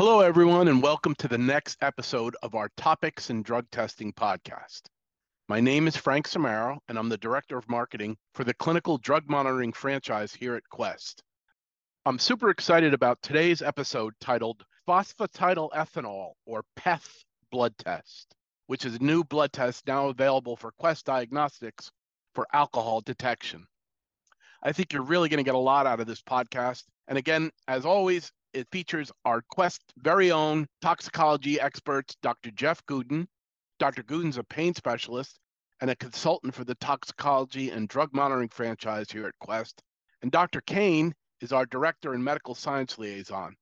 Hello, everyone, and welcome to the next episode of our Topics in Drug Testing podcast. My name is Frank Samaro, and I'm the Director of Marketing for the Clinical Drug Monitoring franchise here at Quest. I'm super excited about today's episode titled Phosphatidylethanol, or PEth blood test, which is a new blood test now available for Quest Diagnostics for alcohol detection. I think you're really going to get a lot out of this podcast. And again, as always, it features our Quest very own toxicology experts, Dr. Jeff Gudin. Dr. Gudin's a pain specialist and a consultant for the toxicology and drug monitoring franchise here at Quest. And Dr. Kain is our director and medical science liaison.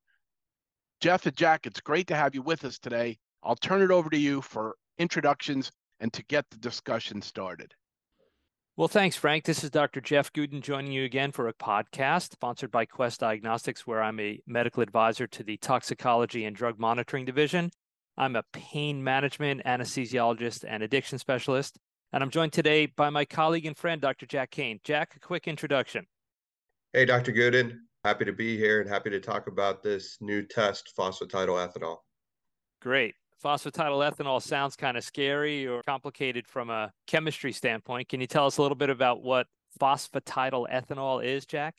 Jeff and Jack, it's great to have you with us today. I'll turn it over to you for introductions and to get the discussion started. Well, thanks, Frank. This is Dr. Jeff Gudin joining you again for a podcast sponsored by Quest Diagnostics, where I'm a medical advisor to the Toxicology and Drug Monitoring Division. I'm a pain management anesthesiologist and addiction specialist, and I'm joined today by my colleague and friend, Dr. Jack Kain. Jack, a quick introduction. Hey, Dr. Gudin. Happy to be here and happy to talk about this new test, phosphatidylethanol. Great phosphatidylethanol sounds kind of scary or complicated from a chemistry standpoint. Can you tell us a little bit about what phosphatidylethanol is, Jack?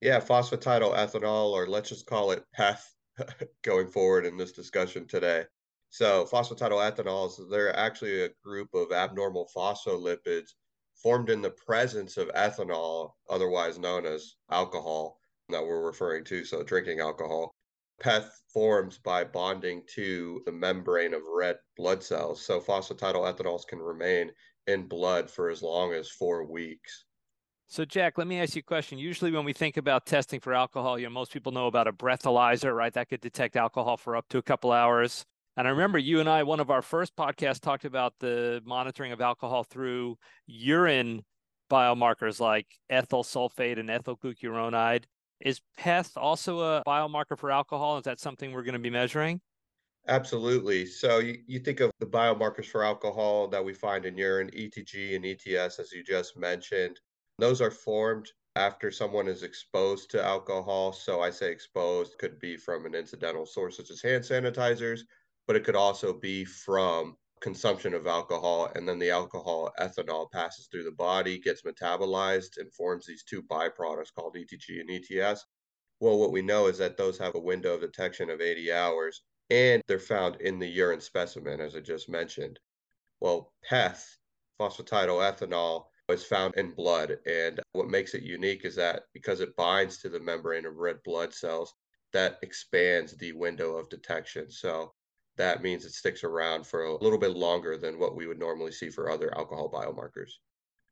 Yeah, phosphatidylethanol, or let's just call it PEth going forward in this discussion today. So, phosphatidyl phosphatidylethanol they're actually a group of abnormal phospholipids formed in the presence of ethanol, otherwise known as alcohol, that we're referring to. So, drinking alcohol. PEth forms by bonding to the membrane of red blood cells. So phosphatidylethanol can remain in blood for as long as four weeks. So, Jack, let me ask you a question. Usually, when we think about testing for alcohol, you know, most people know about a breathalyzer, right? That could detect alcohol for up to a couple hours. And I remember you and I, one of our first podcasts, talked about the monitoring of alcohol through urine biomarkers like ethyl sulfate and ethyl glucuronide. Is PEth also a biomarker for alcohol? Is that something we're going to be measuring? Absolutely. So you, you think of the biomarkers for alcohol that we find in urine, ETG and ETS, as you just mentioned. Those are formed after someone is exposed to alcohol. So I say exposed could be from an incidental source such as hand sanitizers, but it could also be from consumption of alcohol. And then the alcohol ethanol passes through the body, gets metabolized, and forms these two byproducts called ETG and ETS. Well, what we know is that those have a window of detection of 80 hours and they're found in the urine specimen, as I just mentioned. Well, PEth, phosphatidylethanol, is found in blood. And what makes it unique is that because it binds to the membrane of red blood cells, that expands the window of detection. So that means it sticks around for a little bit longer than what we would normally see for other alcohol biomarkers.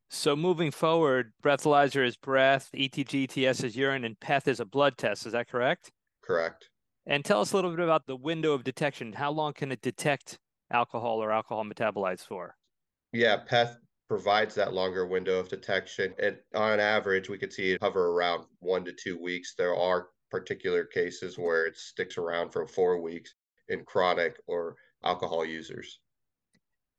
So moving forward, breathalyzer is breath, ETG, ETS is urine, and PEth is a blood test. Is that correct? Correct. And tell us a little bit about the window of detection. How long can it detect alcohol or alcohol metabolites for? Yeah, PEth provides that longer window of detection. And on average, we could see it hover around one to two weeks. There are particular cases where it sticks around for four weeks in chronic or alcohol users.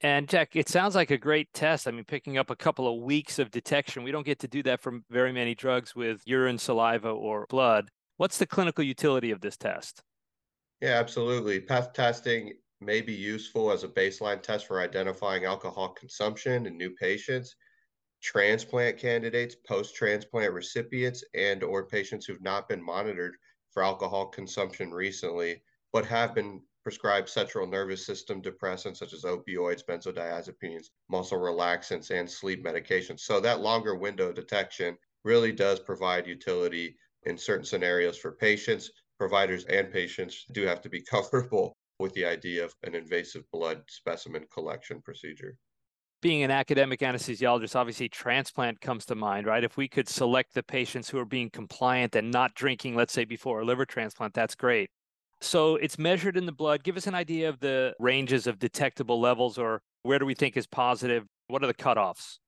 And Jack, it sounds like a great test. I mean, picking up a couple of weeks of detection, we don't get to do that from very many drugs with urine, saliva, or blood. What's the clinical utility of this test? Yeah, absolutely. PEth testing may be useful as a baseline test for identifying alcohol consumption in new patients, transplant candidates, post-transplant recipients, and or patients who've not been monitored for alcohol consumption recently but have been prescribed central nervous system depressants such as opioids, benzodiazepines, muscle relaxants, and sleep medications. So that longer window detection really does provide utility in certain scenarios for patients. Providers and patients do have to be comfortable with the idea of an invasive blood specimen collection procedure. Being an academic anesthesiologist, obviously transplant comes to mind, right? If we could select the patients who are being compliant and not drinking, let's say before a liver transplant, that's great. So it's measured in the blood. Give us an idea of the ranges of detectable levels or where do we think is positive? What are the cutoffs?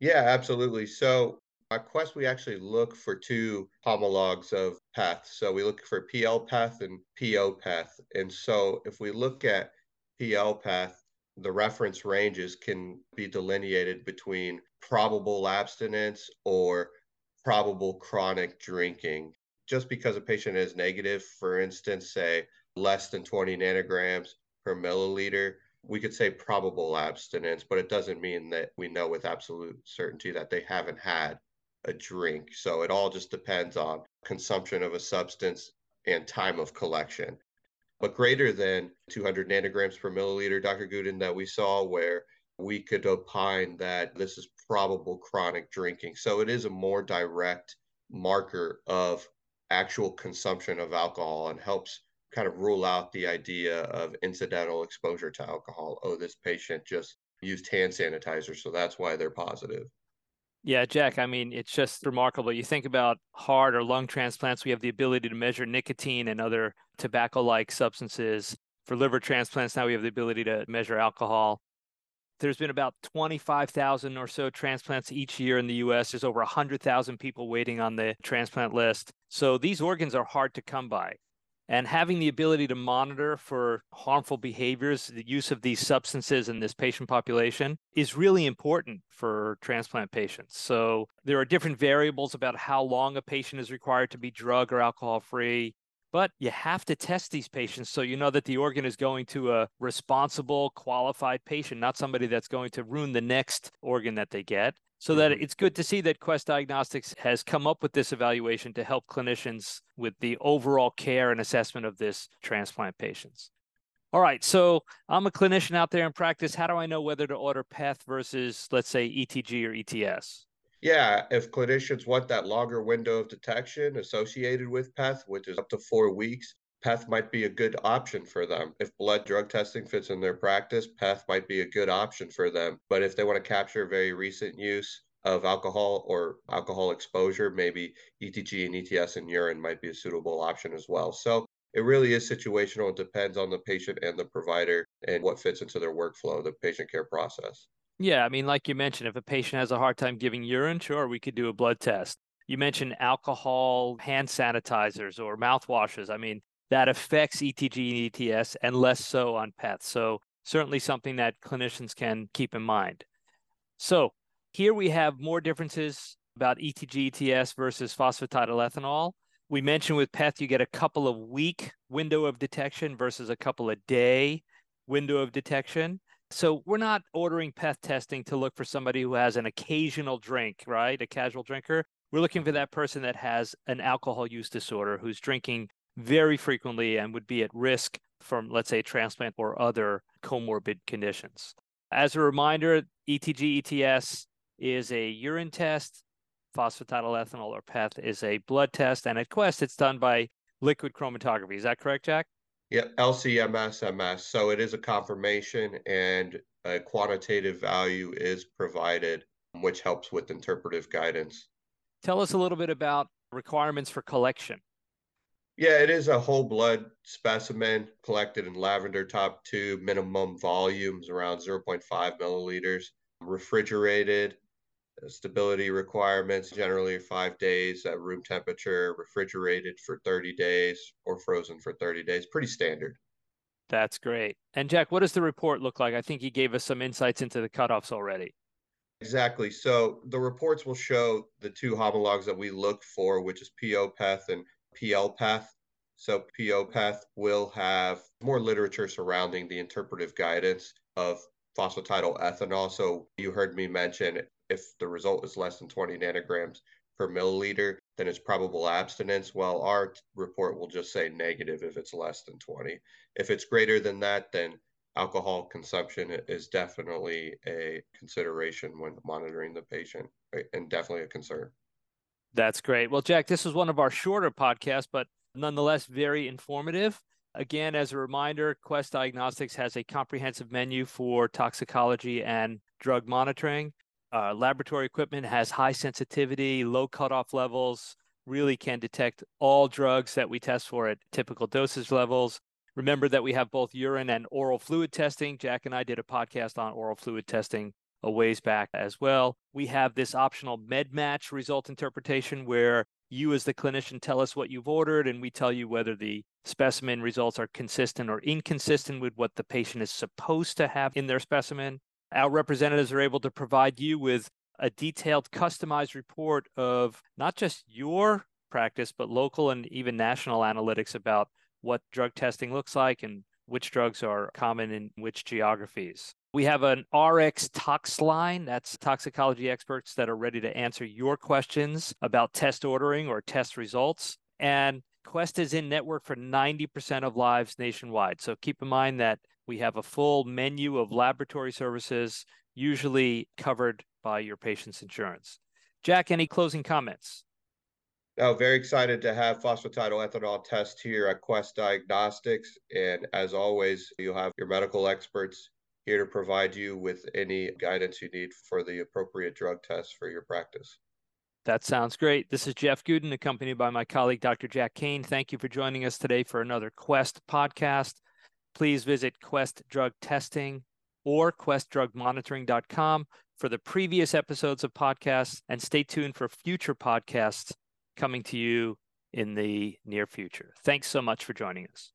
Yeah, absolutely. So at Quest, we actually look for two homologs of PEth. So we look for PL PEth and PO PEth. And so if we look at PL PEth, the reference ranges can be delineated between probable abstinence or probable chronic drinking just because a patient is negative, for instance, say less than 20 nanograms per milliliter, we could say probable abstinence, but it doesn't mean that we know with absolute certainty that they haven't had a drink. So it all just depends on consumption of a substance and time of collection. But greater than 200 nanograms per milliliter, Dr. Gudin, that we saw where we could opine that this is probable chronic drinking. So it is a more direct marker of actual consumption of alcohol and helps kind of rule out the idea of incidental exposure to alcohol. Oh, this patient just used hand sanitizer, so that's why they're positive. Yeah, Jack, I mean, it's just remarkable. You think about heart or lung transplants, we have the ability to measure nicotine and other tobacco like substances. For liver transplants, now we have the ability to measure alcohol. There's been about 25,000 or so transplants each year in the US. There's over 100,000 people waiting on the transplant list. So these organs are hard to come by. And having the ability to monitor for harmful behaviors, the use of these substances in this patient population is really important for transplant patients. So there are different variables about how long a patient is required to be drug or alcohol free. But you have to test these patients so you know that the organ is going to a responsible, qualified patient, not somebody that's going to ruin the next organ that they get. So that it's good to see that Quest Diagnostics has come up with this evaluation to help clinicians with the overall care and assessment of this transplant patients. All right, so I'm a clinician out there in practice. How do I know whether to order PEth versus, let's say, ETG or ETS? Yeah, if clinicians want that longer window of detection associated with PEth, which is up to four weeks, PEth might be a good option for them. If blood drug testing fits in their practice, PEth might be a good option for them. But if they want to capture very recent use of alcohol or alcohol exposure, maybe ETG and ETS in urine might be a suitable option as well. So it really is situational. It depends on the patient and the provider and what fits into their workflow, the patient care process. Yeah, I mean, like you mentioned, if a patient has a hard time giving urine, sure, we could do a blood test. You mentioned alcohol, hand sanitizers, or mouthwashes. I mean, that affects ETG and ETS and less so on PEth. So, certainly something that clinicians can keep in mind. So, here we have more differences about ETG ETS versus phosphatidylethanol. We mentioned with PEth, you get a couple of week window of detection versus a couple of day window of detection. So we're not ordering PEth testing to look for somebody who has an occasional drink, right? A casual drinker. We're looking for that person that has an alcohol use disorder who's drinking very frequently and would be at risk from, let's say, transplant or other comorbid conditions. As a reminder, ETG ETS is a urine test. Phosphatidylethanol or PEth is a blood test. And at Quest, it's done by liquid chromatography. Is that correct, Jack? Yeah, LCMS-MS. So it is a confirmation and a quantitative value is provided, which helps with interpretive guidance. Tell us a little bit about requirements for collection. Yeah, it is a whole blood specimen collected in lavender top tube, minimum volumes around 0.5 milliliters, refrigerated, uh, stability requirements generally five days at room temperature, refrigerated for 30 days or frozen for 30 days. Pretty standard. That's great. And Jack, what does the report look like? I think you gave us some insights into the cutoffs already. Exactly. So the reports will show the two homologs that we look for, which is PO-PEth and PL-PEth. So PO PEth will have more literature surrounding the interpretive guidance of phosphatidyl ethanol. So you heard me mention if the result is less than 20 nanograms per milliliter, then it's probable abstinence. While our report will just say negative if it's less than 20. If it's greater than that, then alcohol consumption is definitely a consideration when monitoring the patient and definitely a concern. That's great. Well, Jack, this is one of our shorter podcasts, but nonetheless very informative. Again, as a reminder, Quest Diagnostics has a comprehensive menu for toxicology and drug monitoring. Uh, laboratory equipment has high sensitivity, low cutoff levels, really can detect all drugs that we test for at typical dosage levels. Remember that we have both urine and oral fluid testing. Jack and I did a podcast on oral fluid testing a ways back as well. We have this optional med match result interpretation where you, as the clinician, tell us what you've ordered and we tell you whether the specimen results are consistent or inconsistent with what the patient is supposed to have in their specimen. Our representatives are able to provide you with a detailed, customized report of not just your practice, but local and even national analytics about what drug testing looks like and which drugs are common in which geographies. We have an RX Tox line. That's toxicology experts that are ready to answer your questions about test ordering or test results. And Quest is in network for 90% of lives nationwide. So keep in mind that we have a full menu of laboratory services, usually covered by your patient's insurance. Jack, any closing comments? Now, very excited to have phosphatidylethanol test here at Quest Diagnostics. And as always, you'll have your medical experts here to provide you with any guidance you need for the appropriate drug test for your practice. That sounds great. This is Jeff Gudin, accompanied by my colleague, Dr. Jack Kain. Thank you for joining us today for another Quest podcast. Please visit Quest Drug Testing or questdrugmonitoring.com for the previous episodes of podcasts and stay tuned for future podcasts coming to you in the near future. Thanks so much for joining us.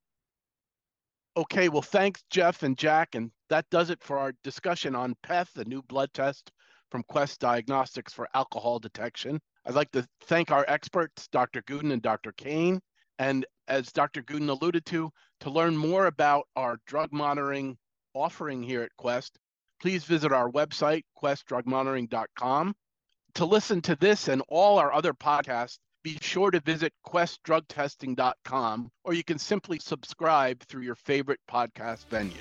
Okay, well, thanks, Jeff and Jack. And that does it for our discussion on PEth, the new blood test from Quest Diagnostics for alcohol detection. I'd like to thank our experts, Dr. Gudin and Dr. Kain. And as Dr. Gudin alluded to, to learn more about our drug monitoring offering here at Quest, please visit our website, questdrugmonitoring.com. To listen to this and all our other podcasts, be sure to visit questdrugtesting.com or you can simply subscribe through your favorite podcast venue.